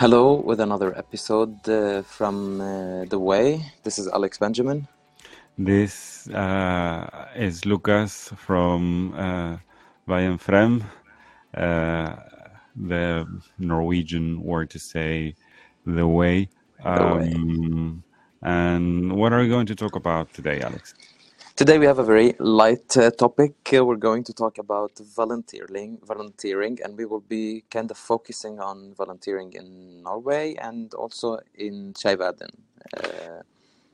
Hello, with another episode uh, from uh, The Way. This is Alex Benjamin. This uh, is Lucas from uh, Veien Frem, uh, the Norwegian word to say the way. The Way. Um, and what are we going to talk about today, Alex? Today we have a very light uh, topic. Uh, we're going to talk about volunteering, volunteering, and we will be kind of focusing on volunteering in Norway and also in Skeiv Verden. Uh,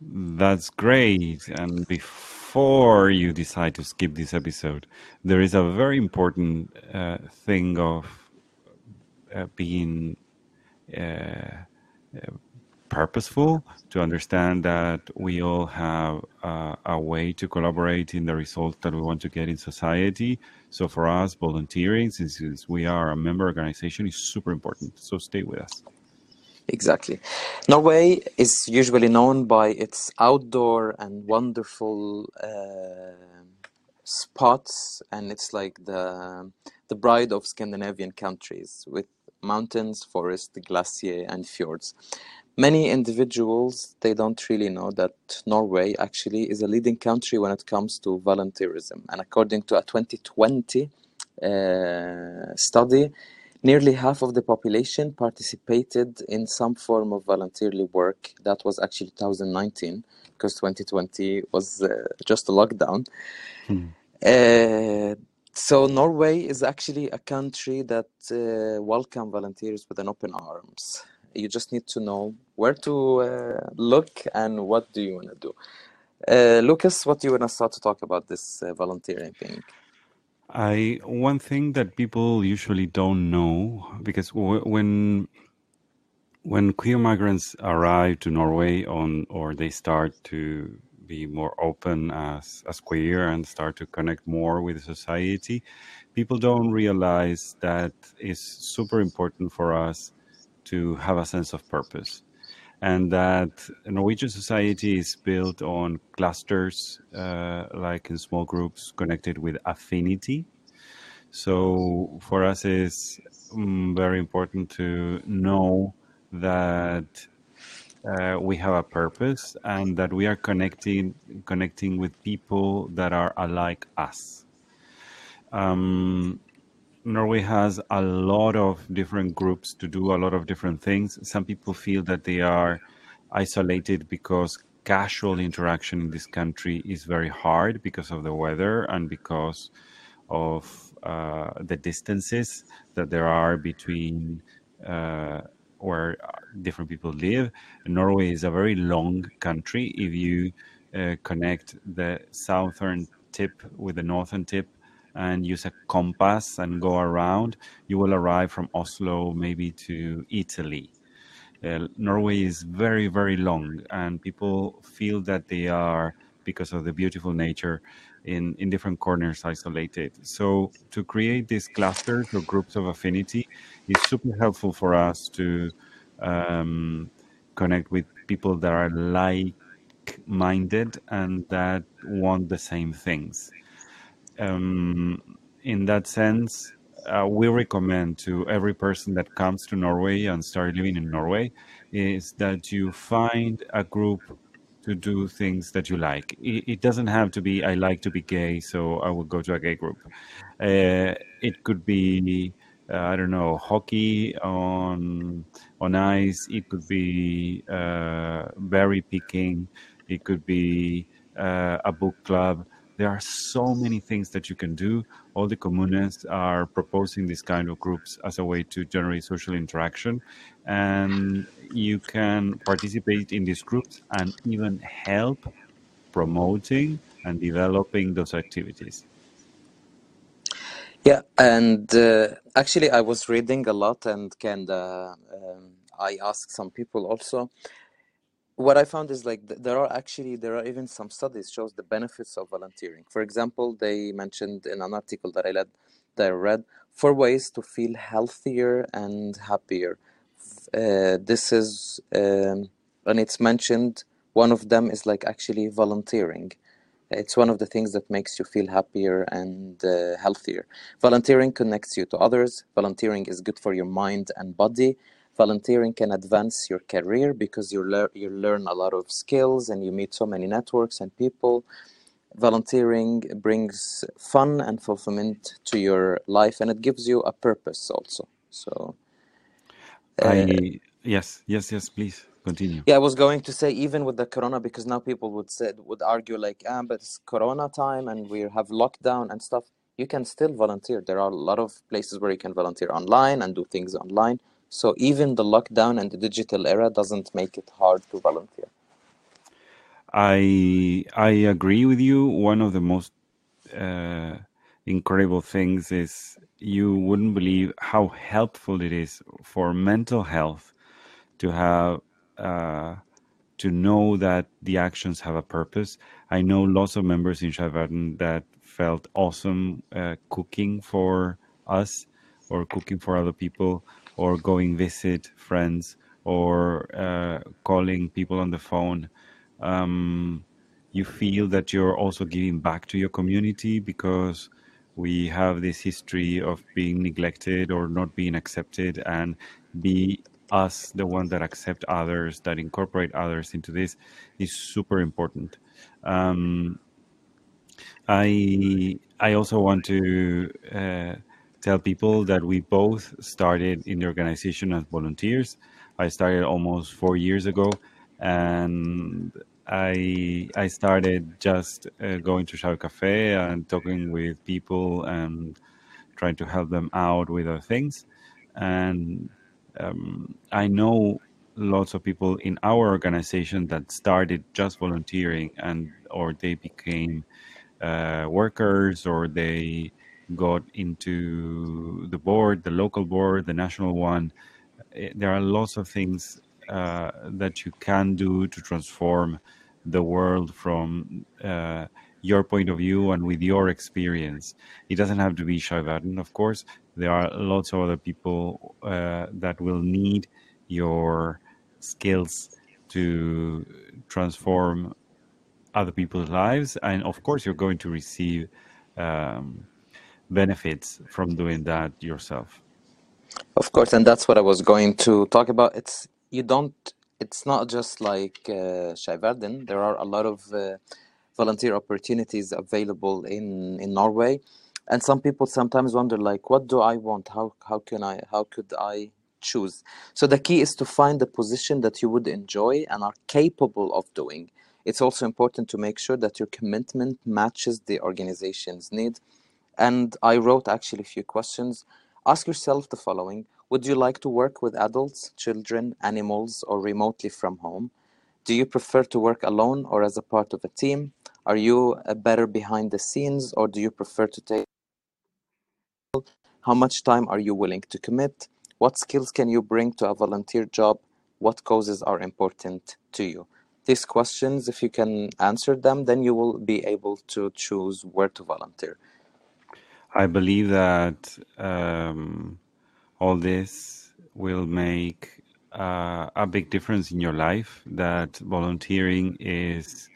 That's great. And before you decide to skip this episode, there is a very important uh, thing of uh, being uh, purposeful to understand that we all have uh, a way to collaborate in the results that we want to get in society. So for us, volunteering, since since we are a member organization, is super important. So stay with us. exactly. Norway is usually known by its outdoor and wonderful uh, spots, and it's like the the bride of Scandinavian countries with mountains, forests, glacier, and fjords. Many individuals they don't really know that Norway actually is a leading country when it comes to volunteerism, and according to a 2020 uh, study, nearly half of the population participated in some form of volunteer work. That was actually 2019, because 2020 was uh, just a lockdown. Hmm. Uh, so Norway is actually a country that uh, welcome volunteers with an open arms. You just need to know where to uh, look and what do you want to do. Uh, Lucas, what do you want to start to talk about this uh, volunteering thing? I one thing that people usually don't know because when when queer migrants arrive to Norway on or they start to be more open as as queer and start to connect more with society, people don't realize that it's super important for us to have a sense of purpose and that Norwegian society is built on clusters, uh, like in small groups connected with affinity. So for us, it's mm, very important to know that uh, we have a purpose and that we are connecting connecting with people that are alike us. Um, Norway has a lot of different groups to do a lot of different things. Some people feel that they are isolated because casual interaction in this country is very hard because of the weather and because of uh, the distances that there are between uh, where different people live. Norway is a very long country. If you uh, connect the southern tip with the northern tip, and use a compass and go around, you will arrive from Oslo maybe to Italy. Uh, Norway is very, very long, and people feel that they are, because of the beautiful nature, in, in different corners isolated. So, to create these clusters or groups of affinity is super helpful for us to um, connect with people that are like minded and that want the same things um, in that sense, uh, we recommend to every person that comes to Norway and start living in Norway is that you find a group to do things that you like. It, it doesn't have to be I like to be gay, so I will go to a gay group. Uh, it could be uh, I don't know hockey on on ice. It could be uh, berry picking. It could be uh, a book club there are so many things that you can do. All the communes are proposing these kind of groups as a way to generate social interaction. And you can participate in these groups and even help promoting and developing those activities. Yeah, and uh, actually, I was reading a lot and kind um, I asked some people also. What I found is like th- there are actually there are even some studies shows the benefits of volunteering. For example, they mentioned in an article that I read that I read four ways to feel healthier and happier. Uh, this is um, and it's mentioned one of them is like actually volunteering. It's one of the things that makes you feel happier and uh, healthier. Volunteering connects you to others. Volunteering is good for your mind and body. Volunteering can advance your career because you learn you learn a lot of skills and you meet so many networks and people volunteering brings fun and fulfillment to your life and it gives you a purpose also so uh, I yes, yes, yes. Please continue. yeah i was going to say even with the corona because now people would say would argue like ah but it's corona time and we have lockdown and stuff you can still volunteer there are a lot of places where you can volunteer online and do things online so even the lockdown and the digital era doesn't make it hard to volunteer I I agree with you. One of the most uh, incredible things is you wouldn't believe how helpful it is for mental health to have uh, to know that the actions have a purpose. I know lots of members in Skeiv Verden that felt awesome uh, cooking for us or cooking for other people or going visit friends or uh, calling people on the phone um, you feel that you're also giving back to your community because we have this history of being neglected or not being accepted and be us the one that accept others that incorporate others into this is super important. Um, i i also want to uh, tell people that we both started in the organization as volunteers i started almost four years ago and I I started just uh, going to Shower Cafe and talking with people and trying to help them out with other things. And um, I know lots of people in our organization that started just volunteering and or they became uh, workers or they got into the board, the local board, the national one. Eh, There are lots of things uh, that you can do to transform the world from uh, your point of view and with your experience. It doesn't have to be Skeiv Verden, of course. There are lots of other people uh, that will need your skills to transform other people's lives. And of course, you're going to receive um, benefits from doing that yourself. Of course, and that's what I was going to talk about. It's you don't. It's not just like uh. There are a lot of uh, volunteer opportunities available in in Norway, and some people sometimes wonder like, what do I want? How how can I? How could I choose? So the key is to find the position that you would enjoy and are capable of doing. It's also important to make sure that your commitment matches the organization's need and I wrote actually a few questions. Ask yourself the following Would you like to work with adults, children, animals, or remotely from home? Do you prefer to work alone or as a part of a team? Are you uh, better behind the scenes or do you prefer to take? How much time are you willing to commit? What skills can you bring to a volunteer job? What causes are important to you? These questions, if you can answer them, then you will be able to choose where to volunteer. I believe that um, all this will make uh, a big difference in your life, that volunteering is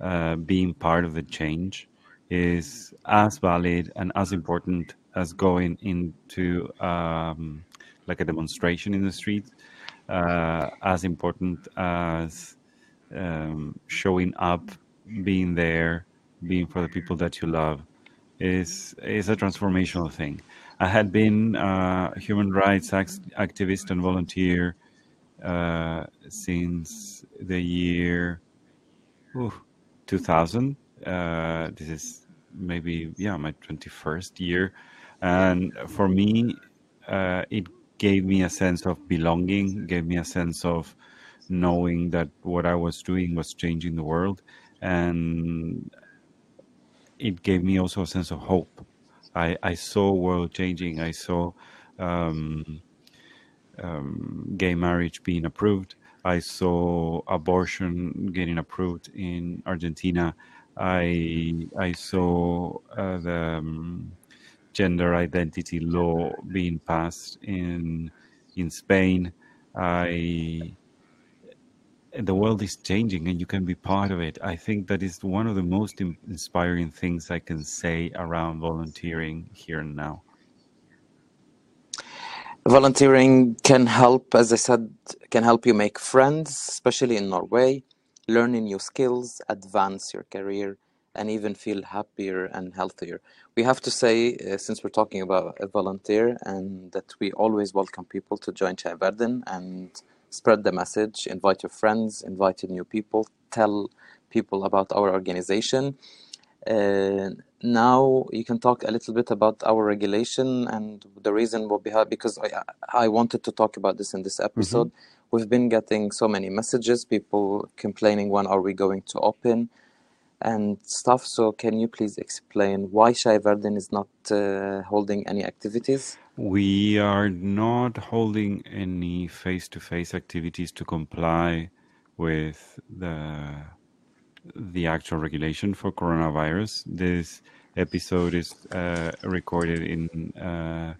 uh, being part of the change, is as valid and as important as going into um, like a demonstration in the street, uh, as important as um, showing up, being there, being for the people that you love is is a transformational thing. I had been a human rights activist and volunteer uh, since the year ooh, 2000. Uh, this is maybe yeah my 21st year, and for me, uh, it gave me a sense of belonging, gave me a sense of knowing that what I was doing was changing the world, and it gave me also a sense of hope. I, I saw world changing. I saw um, um, gay marriage being approved. I saw abortion getting approved in Argentina. I I saw uh, the um, gender identity law being passed in in Spain. I the world is changing and you can be part of it. I think that is one of the most inspiring things I can say around volunteering here and now. Volunteering can help, as I said, can help you make friends, especially in Norway, learning new skills, advance your career, and even feel happier and healthier. We have to say, uh, since we're talking about a volunteer, and that we always welcome people to join Skeiv Verden and spread the message, invite your friends, invite new people, tell people about our organization. Uh, now you can talk a little bit about our regulation and the reason what because I, I wanted to talk about this in this episode. We've been getting so many messages, people complaining when are we going to open and stuff. So can you please explain why Skeiv Verden is not uh, holding any activities? We are not holding any face-to-face activities to comply with the the actual regulation for coronavirus. This episode is uh, recorded in uh,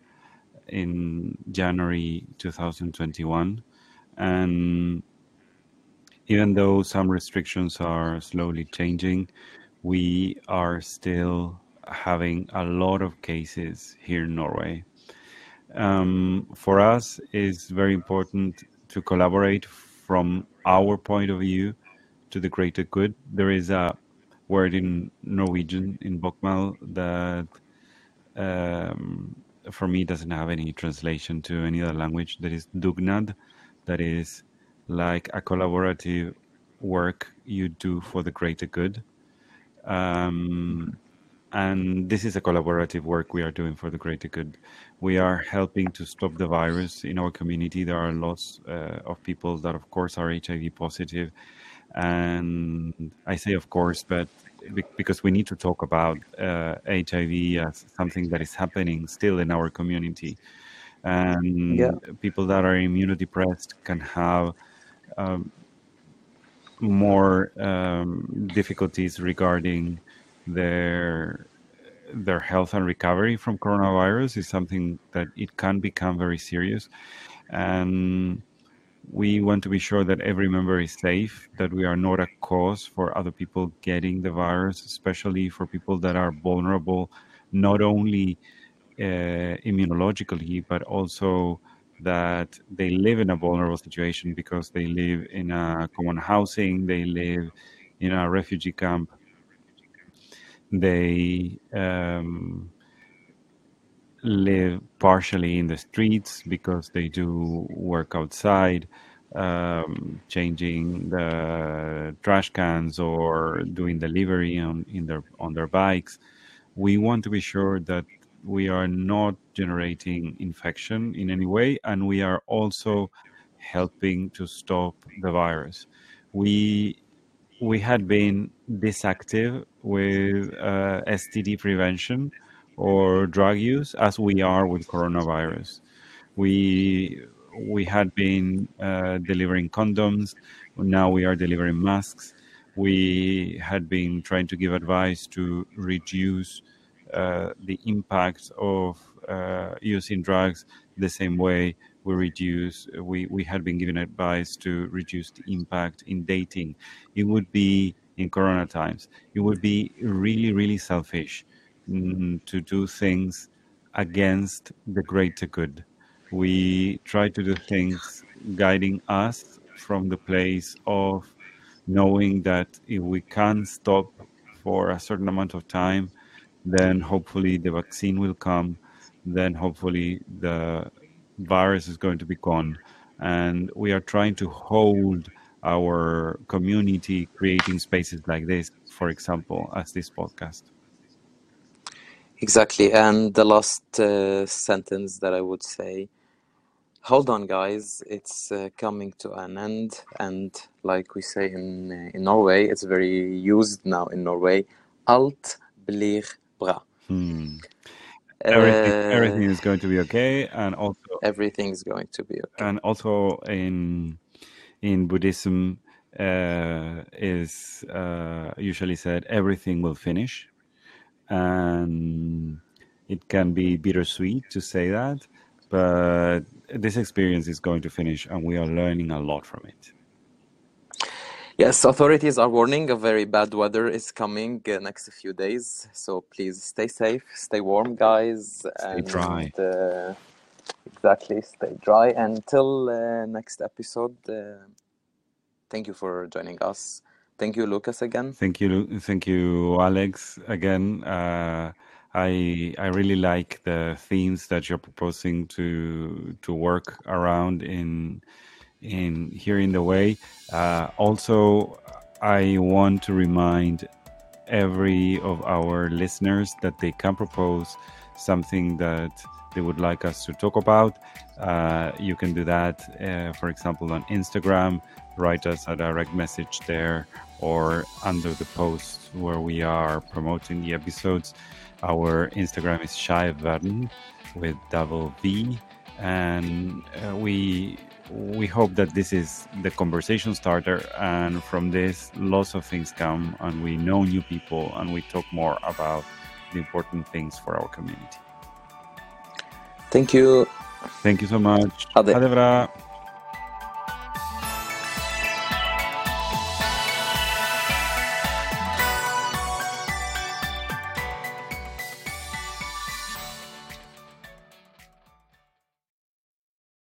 in January 2021, and even though some restrictions are slowly changing, we are still having a lot of cases here in Norway. Um, for us, it's very important to collaborate from our point of view to the greater good. There is a word in Norwegian in Bokmål that um, for me doesn't have any translation to any other language. That is dugnad, that is like a collaborative work you do for the greater good. Um, and this is a collaborative work we are doing for the greater good. We are helping to stop the virus in our community. There are lots uh, of people that, of course, are HIV positive. and I say, of course, but because we need to talk about uh, HIV as something that is happening still in our community. And Yeah. people that are immunodepressed can have um, more um, difficulties regarding their their health and recovery from coronavirus is something that it can become very serious. And we want to be sure that every member is safe, that we are not a cause for other people getting the virus, especially for people that are vulnerable, not only uh, immunologically, but also that they live in a vulnerable situation because they live in a common housing, they live in a refugee camp, they um, live partially in the streets because they do work outside, um, changing the trash cans or doing delivery on in their on their bikes. We want to be sure that we are not generating infection in any way, and we are also helping to stop the virus. We we had been disactive with uh, STD prevention or drug use as we are with coronavirus. We we had been uh, delivering condoms. Now we are delivering masks. We had been trying to give advice to reduce the impact of uh, using drugs the same way we reduce we, we had been given advice to reduce the impact in dating. It would be in corona times. It would be really really selfish mm, to do things against the greater good. We try to do things guiding us from the place of knowing that if we can stop for a certain amount of time then hopefully the vaccine will come then hopefully the virus is going to be gone and we are trying to hold our community creating spaces like this for example as this podcast Exactly. And the last uh, sentence that I would say, hold on, guys, it's uh, coming to an end. And like we say in uh, in Norway, it's very used now in Norway. Alt blir bra. hmm. everything everything Uh, is going to be okay and also everything's going to be okay. and also in in buddhism uh, is uh, usually said everything will finish and it can be bittersweet to say that but this experience is going to finish and we are learning a lot from it Yes, authorities are warning a very bad weather is coming uh, next few days. So please stay safe, stay warm, guys, stay and dry uh, exactly. Stay dry. Until uh, next episode. Uh, thank you for joining us. Thank you, Lucas, again. Thank you, thank you, Alex. Again, uh, I I really like the themes that you're proposing to to work around in in hearing the way. Uh, also, I want to remind every of our listeners that they can propose something that they would like us to talk about. Uh, you can do that, uh, for example, on Instagram. Write us a direct message there or under the post where we are promoting the episodes. Our Instagram is Skeiv Verden with double V, and uh, we we hope that this is the conversation starter, and from this, lots of things come, and we know new people, and we talk more about the important things for our community. Thank you. Thank you so much. Ade. Ha det bra.